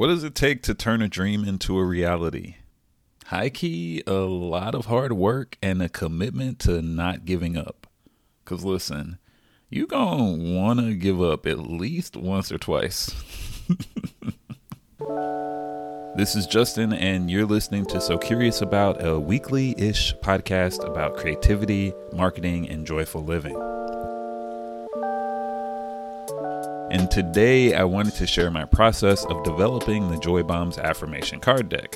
What does it take to turn a dream into a reality? High key, a lot of hard work and a commitment to not giving up. Cause listen, you gonna wanna give up at least once or twice. this is Justin, and you're listening to So Curious About, a weekly ish podcast about creativity, marketing, and joyful living. And today I wanted to share my process of developing the Joy Bombs affirmation card deck.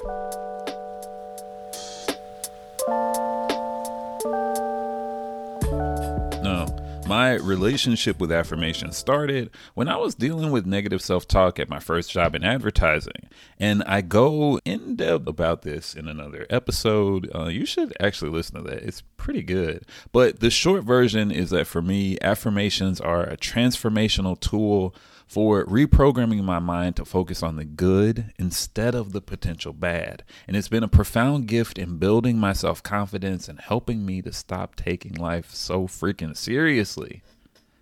My relationship with affirmation started when I was dealing with negative self talk at my first job in advertising. And I go in depth about this in another episode. Uh, you should actually listen to that, it's pretty good. But the short version is that for me, affirmations are a transformational tool for reprogramming my mind to focus on the good instead of the potential bad. And it's been a profound gift in building my self confidence and helping me to stop taking life so freaking seriously.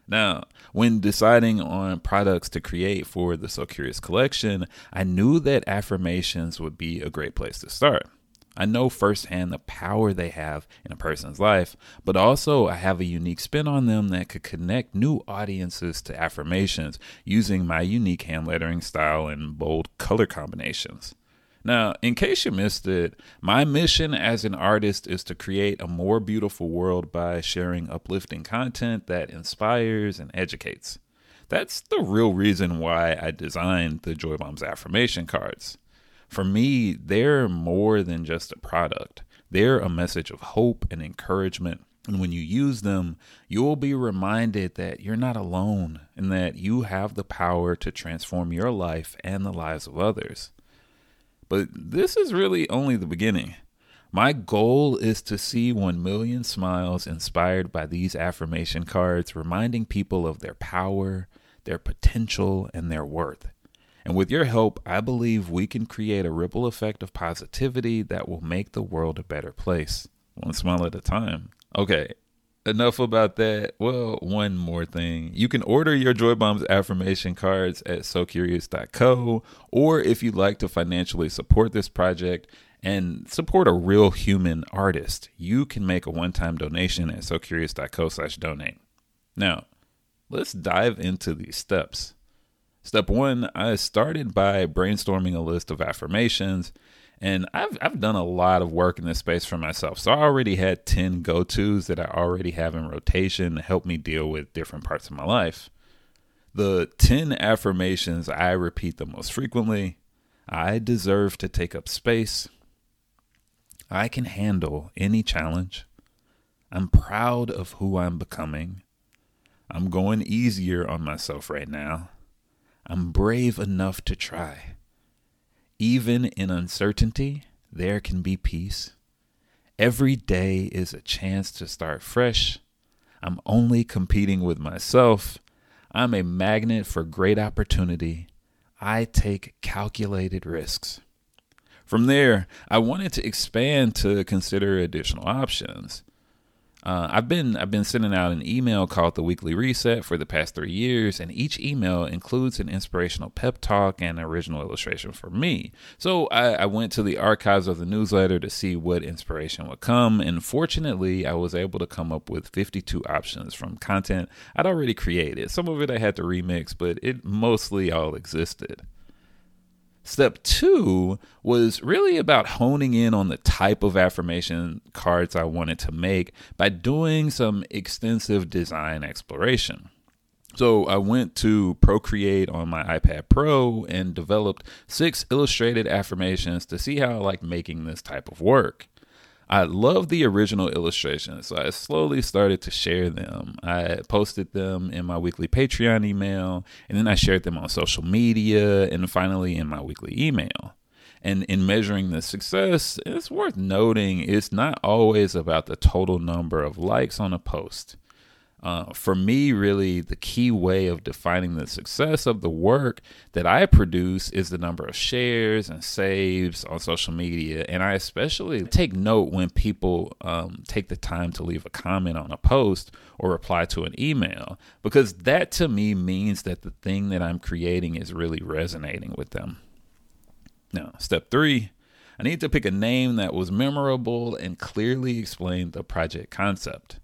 Now, when deciding on products to create for the So Curious collection, I knew that affirmations would be a great place to start. I know firsthand the power they have in a person's life, but also I have a unique spin on them that could connect new audiences to affirmations using my unique hand lettering style and bold color combinations. Now, in case you missed it, my mission as an artist is to create a more beautiful world by sharing uplifting content that inspires and educates. That's the real reason why I designed the Joy Bombs affirmation cards for me, they're more than just a product. They're a message of hope and encouragement. And when you use them, you will be reminded that you're not alone and that you have the power to transform your life and the lives of others. But this is really only the beginning. My goal is to see 1 million smiles inspired by these affirmation cards, reminding people of their power, their potential, and their worth. And with your help, I believe we can create a ripple effect of positivity that will make the world a better place, one smile at a time. Okay, enough about that. Well, one more thing. You can order your Joy Bombs affirmation cards at SoCurious.co, or if you'd like to financially support this project and support a real human artist, you can make a one-time donation at SoCurious.co slash donate. Now, let's dive into these steps. Step one, I started by brainstorming a list of affirmations. And I've, I've done a lot of work in this space for myself. So I already had 10 go tos that I already have in rotation to help me deal with different parts of my life. The 10 affirmations I repeat the most frequently I deserve to take up space. I can handle any challenge. I'm proud of who I'm becoming. I'm going easier on myself right now. I'm brave enough to try. Even in uncertainty, there can be peace. Every day is a chance to start fresh. I'm only competing with myself. I'm a magnet for great opportunity. I take calculated risks. From there, I wanted to expand to consider additional options. Uh, I've been I've been sending out an email called the Weekly Reset for the past three years, and each email includes an inspirational pep talk and original illustration for me. So I, I went to the archives of the newsletter to see what inspiration would come, and fortunately, I was able to come up with 52 options from content I'd already created. Some of it I had to remix, but it mostly all existed. Step two was really about honing in on the type of affirmation cards I wanted to make by doing some extensive design exploration. So I went to Procreate on my iPad Pro and developed six illustrated affirmations to see how I like making this type of work. I love the original illustrations, so I slowly started to share them. I posted them in my weekly Patreon email, and then I shared them on social media, and finally in my weekly email. And in measuring the success, it's worth noting it's not always about the total number of likes on a post. Uh, for me, really, the key way of defining the success of the work that I produce is the number of shares and saves on social media. And I especially take note when people um, take the time to leave a comment on a post or reply to an email, because that to me means that the thing that I'm creating is really resonating with them. Now, step three, I need to pick a name that was memorable and clearly explained the project concept.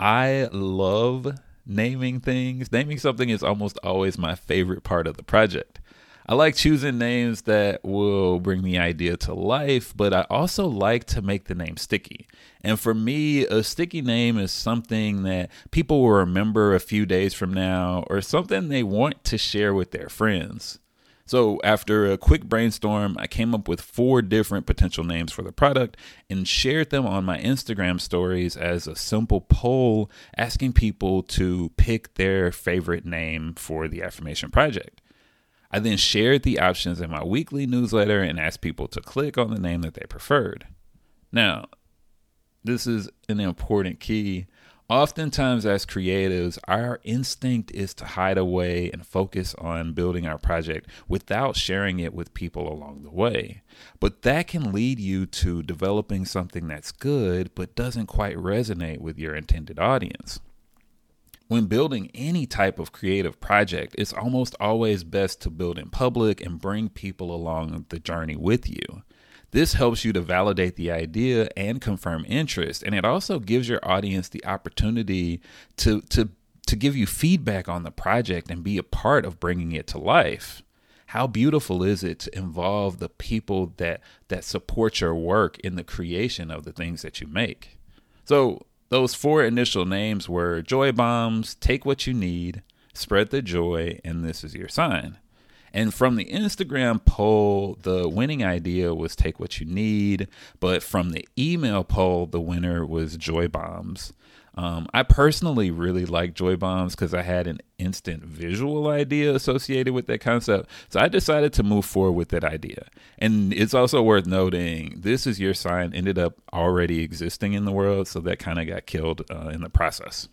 I love naming things. Naming something is almost always my favorite part of the project. I like choosing names that will bring the idea to life, but I also like to make the name sticky. And for me, a sticky name is something that people will remember a few days from now or something they want to share with their friends. So, after a quick brainstorm, I came up with four different potential names for the product and shared them on my Instagram stories as a simple poll asking people to pick their favorite name for the affirmation project. I then shared the options in my weekly newsletter and asked people to click on the name that they preferred. Now, this is an important key. Oftentimes, as creatives, our instinct is to hide away and focus on building our project without sharing it with people along the way. But that can lead you to developing something that's good but doesn't quite resonate with your intended audience. When building any type of creative project, it's almost always best to build in public and bring people along the journey with you. This helps you to validate the idea and confirm interest, and it also gives your audience the opportunity to to to give you feedback on the project and be a part of bringing it to life. How beautiful is it to involve the people that that support your work in the creation of the things that you make? So, those four initial names were Joy Bombs, Take What You Need, Spread the Joy, and This Is Your Sign. And from the Instagram poll, the winning idea was Take What You Need. But from the email poll, the winner was Joy Bombs. Um, I personally really like Joy Bombs because I had an instant visual idea associated with that concept. So I decided to move forward with that idea. And it's also worth noting this is your sign ended up already existing in the world. So that kind of got killed uh, in the process.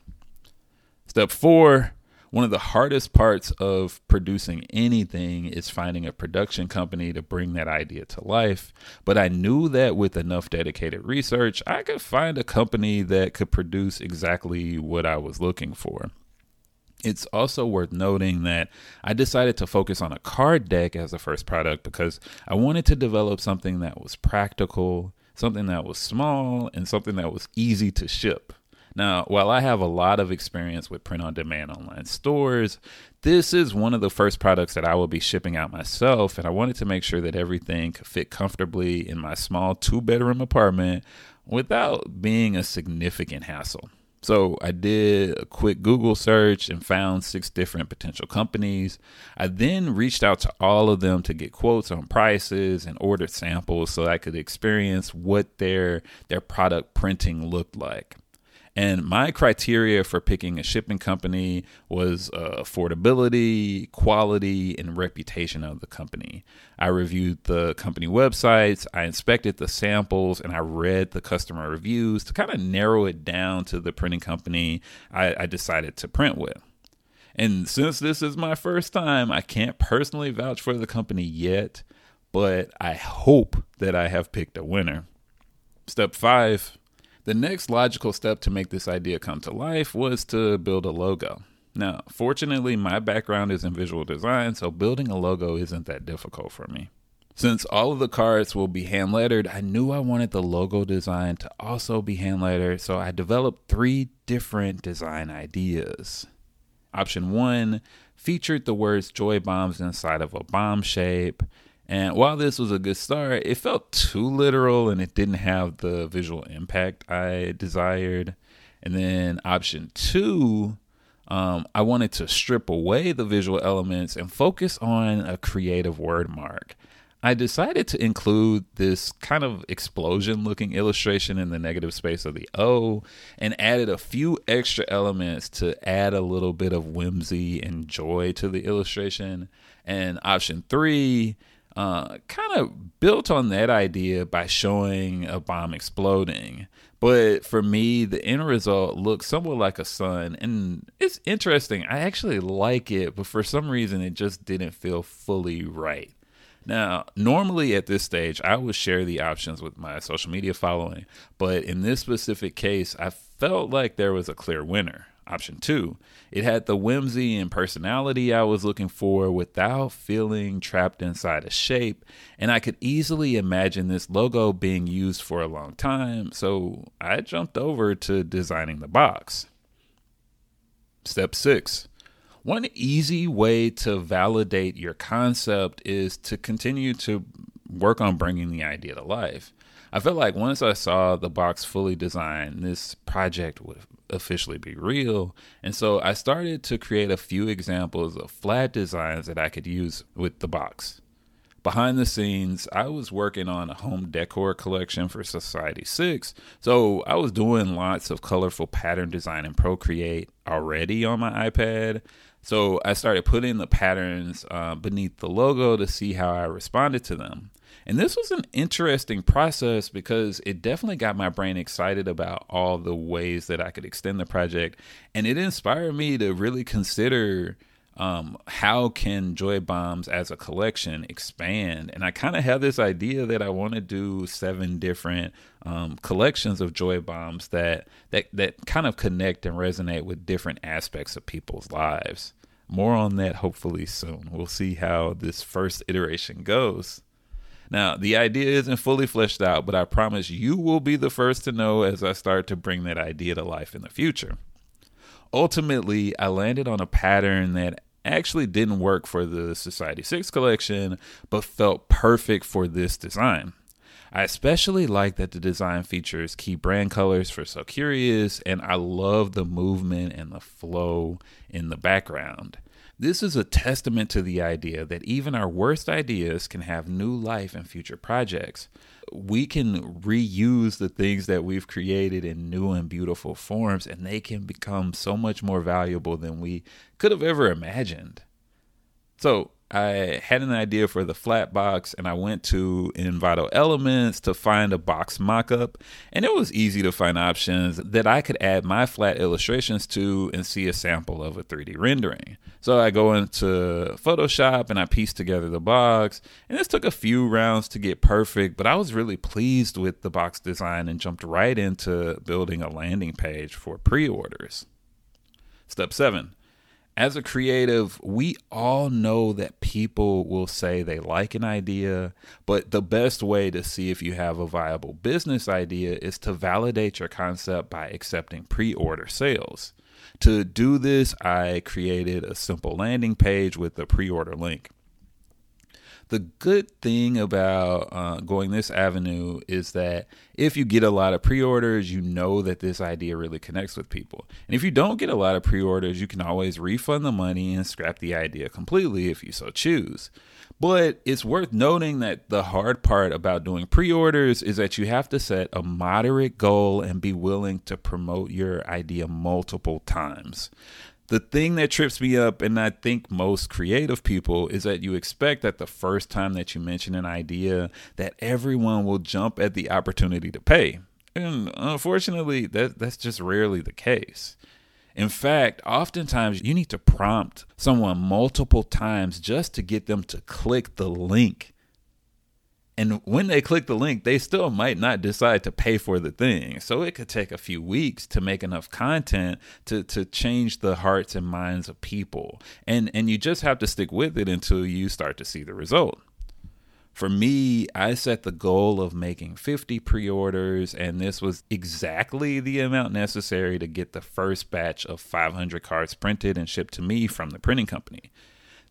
Step four one of the hardest parts of producing anything is finding a production company to bring that idea to life. But I knew that with enough dedicated research, I could find a company that could produce exactly what I was looking for. It's also worth noting that I decided to focus on a card deck as the first product because I wanted to develop something that was practical, something that was small, and something that was easy to ship. Now, while I have a lot of experience with print on demand online stores, this is one of the first products that I will be shipping out myself, and I wanted to make sure that everything fit comfortably in my small two bedroom apartment without being a significant hassle. So I did a quick Google search and found six different potential companies. I then reached out to all of them to get quotes on prices and ordered samples so I could experience what their their product printing looked like. And my criteria for picking a shipping company was uh, affordability, quality, and reputation of the company. I reviewed the company websites, I inspected the samples, and I read the customer reviews to kind of narrow it down to the printing company I, I decided to print with. And since this is my first time, I can't personally vouch for the company yet, but I hope that I have picked a winner. Step five the next logical step to make this idea come to life was to build a logo. Now, fortunately, my background is in visual design, so building a logo isn't that difficult for me. Since all of the cards will be hand lettered, I knew I wanted the logo design to also be hand lettered, so I developed three different design ideas. Option one featured the words joy bombs inside of a bomb shape. And while this was a good start, it felt too literal and it didn't have the visual impact I desired. And then option two, um, I wanted to strip away the visual elements and focus on a creative word mark. I decided to include this kind of explosion looking illustration in the negative space of the O and added a few extra elements to add a little bit of whimsy and joy to the illustration. And option three, uh, kind of built on that idea by showing a bomb exploding. But for me, the end result looks somewhat like a sun, and it's interesting. I actually like it, but for some reason, it just didn't feel fully right. Now, normally at this stage, I would share the options with my social media following, but in this specific case, I felt like there was a clear winner. Option two, it had the whimsy and personality I was looking for without feeling trapped inside a shape, and I could easily imagine this logo being used for a long time, so I jumped over to designing the box. Step six. One easy way to validate your concept is to continue to work on bringing the idea to life. I felt like once I saw the box fully designed, this project would officially be real. And so I started to create a few examples of flat designs that I could use with the box. Behind the scenes, I was working on a home decor collection for Society 6, so I was doing lots of colorful pattern design in Procreate already on my iPad. So I started putting the patterns uh, beneath the logo to see how I responded to them. And this was an interesting process because it definitely got my brain excited about all the ways that I could extend the project. And it inspired me to really consider um, how can Joy Bombs as a collection expand? And I kind of have this idea that I want to do seven different um, collections of Joy Bombs that, that, that kind of connect and resonate with different aspects of people's lives. More on that hopefully soon. We'll see how this first iteration goes. Now, the idea isn't fully fleshed out, but I promise you will be the first to know as I start to bring that idea to life in the future. Ultimately, I landed on a pattern that actually didn't work for the Society 6 collection, but felt perfect for this design. I especially like that the design features key brand colors for So Curious, and I love the movement and the flow in the background. This is a testament to the idea that even our worst ideas can have new life in future projects. We can reuse the things that we've created in new and beautiful forms, and they can become so much more valuable than we could have ever imagined. So, I had an idea for the flat box and I went to Envato Elements to find a box mockup. And it was easy to find options that I could add my flat illustrations to and see a sample of a 3D rendering. So I go into Photoshop and I piece together the box. And this took a few rounds to get perfect, but I was really pleased with the box design and jumped right into building a landing page for pre orders. Step seven as a creative, we all know that people will say they like an idea, but the best way to see if you have a viable business idea is to validate your concept by accepting pre order sales. To do this, I created a simple landing page with a pre order link. The good thing about uh, going this avenue is that if you get a lot of pre orders, you know that this idea really connects with people. And if you don't get a lot of pre orders, you can always refund the money and scrap the idea completely if you so choose. But it's worth noting that the hard part about doing pre orders is that you have to set a moderate goal and be willing to promote your idea multiple times the thing that trips me up, and I think most creative people, is that you expect that the first time that you mention an idea, that everyone will jump at the opportunity to pay. And unfortunately, that, that's just rarely the case. In fact, oftentimes you need to prompt someone multiple times just to get them to click the link and when they click the link, they still might not decide to pay for the thing. So it could take a few weeks to make enough content to to change the hearts and minds of people. And and you just have to stick with it until you start to see the result. For me, I set the goal of making 50 pre orders, and this was exactly the amount necessary to get the first batch of 500 cards printed and shipped to me from the printing company.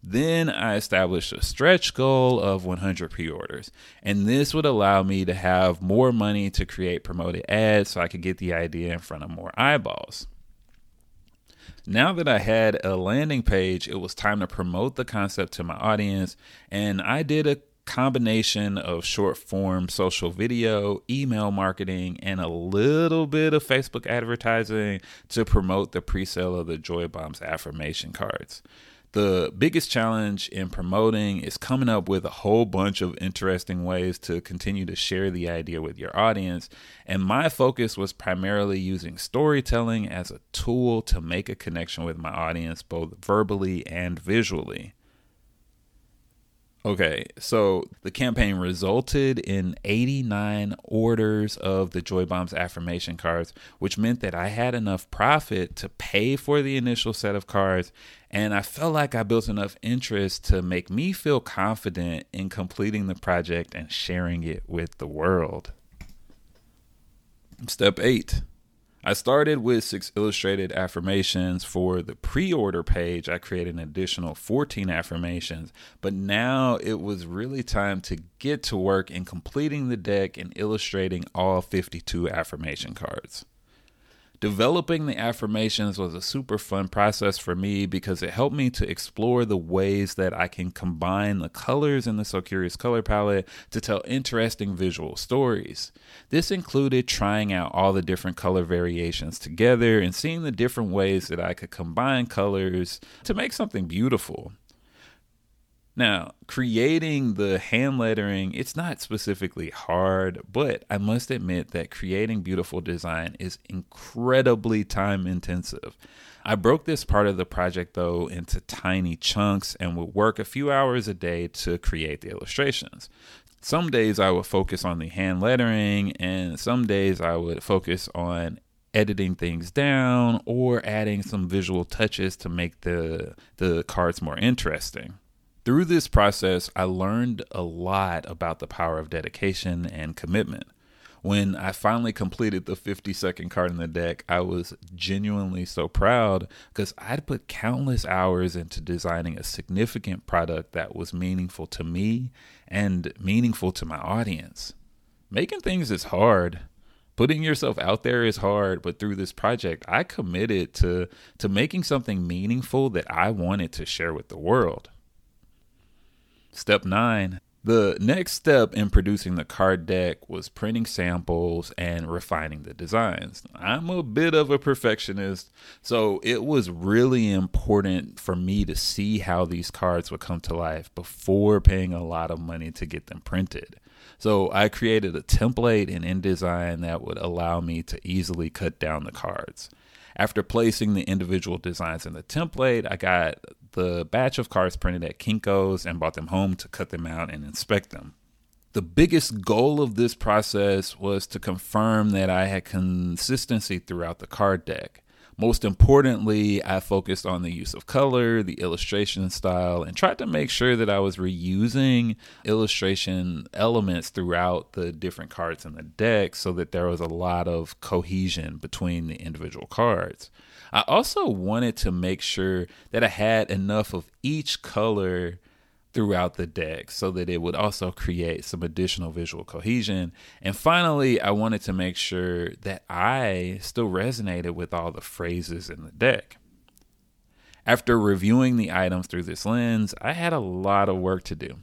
Then I established a stretch goal of 100 pre orders. And this would allow me to have more money to create promoted ads so I could get the idea in front of more eyeballs. Now that I had a landing page, it was time to promote the concept to my audience. And I did a combination of short form social video, email marketing, and a little bit of Facebook advertising to promote the pre sale of the Joy Bombs affirmation cards the biggest challenge in promoting is coming up with a whole bunch of interesting ways to continue to share the idea with your audience. And my focus was primarily using storytelling as a tool to make a connection with my audience, both verbally and visually. Okay, so the campaign resulted in 89 orders of the Joy Bombs affirmation cards, which meant that I had enough profit to pay for the initial set of cards, and I felt like I built enough interest to make me feel confident in completing the project and sharing it with the world. Step 8 I started with six illustrated affirmations for the pre order page. I created an additional 14 affirmations, but now it was really time to get to work in completing the deck and illustrating all 52 affirmation cards. Developing the affirmations was a super fun process for me because it helped me to explore the ways that I can combine the colors in the So Curious color palette to tell interesting visual stories. This included trying out all the different color variations together and seeing the different ways that I could combine colors to make something beautiful. Now, creating the hand lettering, it's not specifically hard, but I must admit that creating beautiful design is incredibly time intensive. I broke this part of the project though into tiny chunks and would work a few hours a day to create the illustrations. Some days I would focus on the hand lettering, and some days I would focus on editing things down or adding some visual touches to make the the cards more interesting. Through this process, I learned a lot about the power of dedication and commitment. When I finally completed the 50 second card in the deck, I was genuinely so proud because I'd put countless hours into designing a significant product that was meaningful to me and meaningful to my audience. Making things is hard. Putting yourself out there is hard, but through this project, I committed to to making something meaningful that I wanted to share with the world. Step nine. The next step in producing the card deck was printing samples and refining the designs. I'm a bit of a perfectionist, so it was really important for me to see how these cards would come to life before paying a lot of money to get them printed. So I created a template in InDesign that would allow me to easily cut down the cards. After placing the individual designs in the template, I got the batch of cards printed at Kinko's and brought them home to cut them out and inspect them. The biggest goal of this process was to confirm that I had consistency throughout the card deck. Most importantly, I focused on the use of color, the illustration style, and tried to make sure that I was reusing illustration elements throughout the different cards in the deck so that there was a lot of cohesion between the individual cards. I also wanted to make sure that I had enough of each color throughout the deck so that it would also create some additional visual cohesion. And finally, I wanted to make sure that I still resonated with all the phrases in the deck. After reviewing the items through this lens, I had a lot of work to do.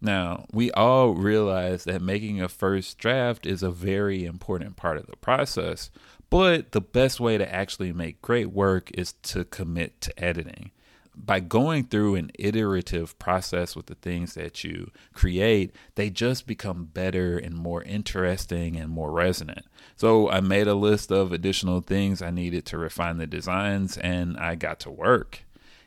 Now, we all realize that making a first draft is a very important part of the process, but the best way to actually make great work is to commit to editing by going through an iterative process with the things that you create, they just become better and more interesting and more resonant. So I made a list of additional things I needed to refine the designs and I got to work.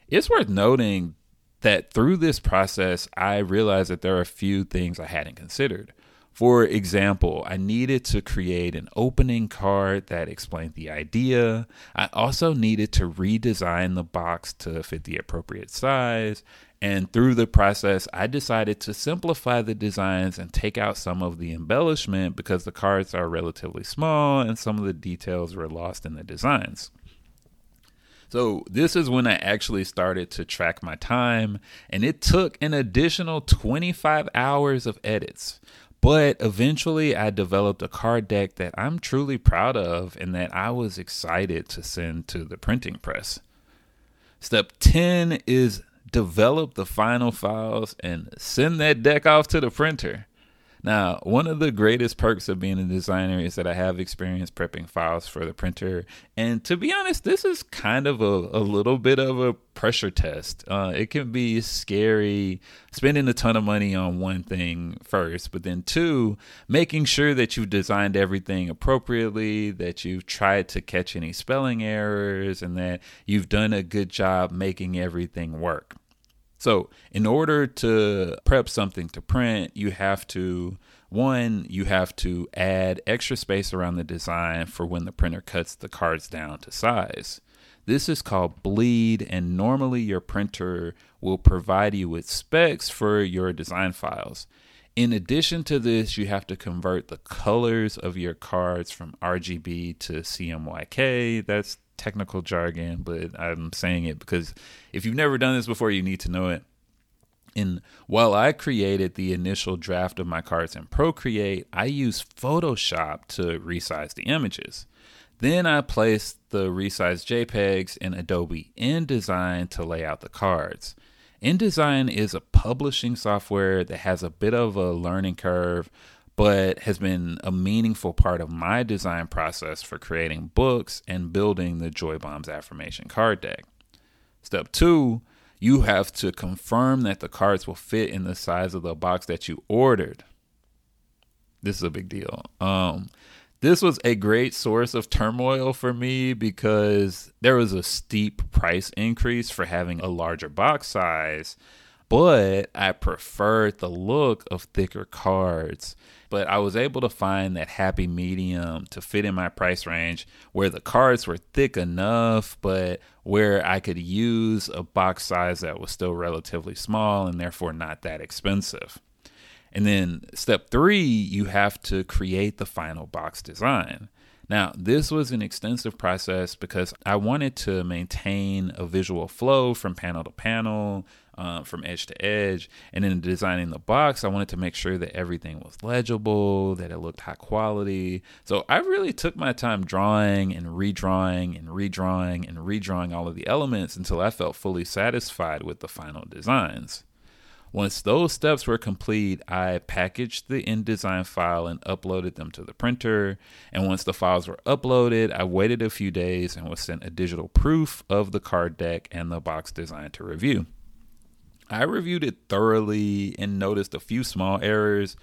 It's worth noting that through this process, I realized that there are a few things I hadn't considered. For example, I needed to create an opening card that explained the idea. I also needed to redesign the box to fit the appropriate size. And through the process, I decided to simplify the designs and take out some of the embellishment because the cards are relatively small and some of the details were lost in the designs. So, this is when I actually started to track my time, and it took an additional 25 hours of edits. But eventually, I developed a card deck that I'm truly proud of and that I was excited to send to the printing press. Step 10 is develop the final files and send that deck off to the printer. Now, one of the greatest perks of being a designer is that I have experience prepping files for the printer. And to be honest, this is kind of a, a little bit of a pressure test. Uh, it can be scary spending a ton of money on one thing first, but then two, making sure that you've designed everything appropriately, that you've tried to catch any spelling errors, and that you've done a good job making everything work. So, in order to prep something to print, you have to one, you have to add extra space around the design for when the printer cuts the cards down to size. This is called bleed, and normally your printer will provide you with specs for your design files. In addition to this, you have to convert the colors of your cards from RGB to CMYK. That's technical jargon, but I'm saying it because if you've never done this before, you need to know it. And while I created the initial draft of my cards in Procreate, I used Photoshop to resize the images. Then I placed the resized JPEGs in Adobe InDesign to lay out the cards. InDesign is a publishing software that has a bit of a learning curve, but has been a meaningful part of my design process for creating books and building the Joy Bombs affirmation card deck. Step two, you have to confirm that the cards will fit in the size of the box that you ordered. This is a big deal. Um, this was a great source of turmoil for me because there was a steep price increase for having a larger box size, but I preferred the look of thicker cards. But I was able to find that happy medium to fit in my price range where the cards were thick enough, but where I could use a box size that was still relatively small and therefore not that expensive. And then step three, you have to create the final box design. Now, this was an extensive process because I wanted to maintain a visual flow from panel to panel, uh, from edge to edge. And in designing the box, I wanted to make sure that everything was legible, that it looked high quality. So I really took my time drawing and redrawing and redrawing and redrawing all of the elements until I felt fully satisfied with the final designs. Once those steps were complete, I packaged the InDesign file and uploaded them to the printer. And once the files were uploaded, I waited a few days and was sent a digital proof of the card deck and the box design to review. I reviewed it thoroughly and noticed a few small errors,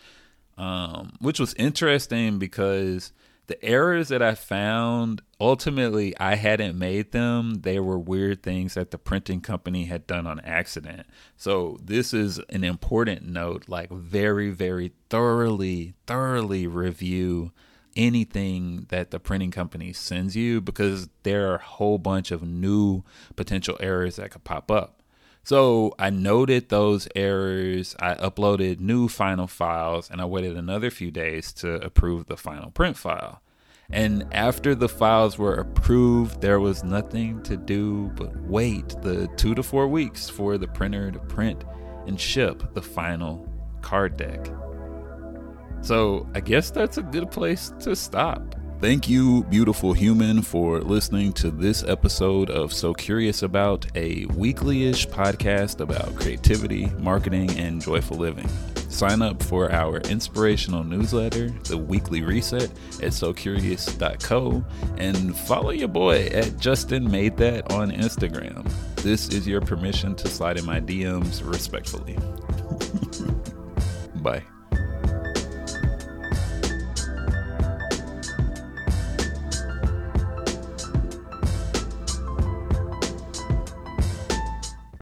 um, which was interesting because the errors that I found, ultimately, I hadn't made them. They were weird things that the printing company had done on accident. So, this is an important note like, very, very thoroughly, thoroughly review anything that the printing company sends you because there are a whole bunch of new potential errors that could pop up. So I noted those errors. I uploaded new final files and I waited another few days to approve the final print file. And after the files were approved, there was nothing to do but wait the two to four weeks for the printer to print and ship the final card deck. So I guess that's a good place to stop. Thank you, beautiful human, for listening to this episode of So Curious About, a weekly ish podcast about creativity, marketing, and joyful living. Sign up for our inspirational newsletter, The Weekly Reset, at SoCurious.co, and follow your boy at Justin Made That on Instagram. This is your permission to slide in my DMs respectfully. Bye.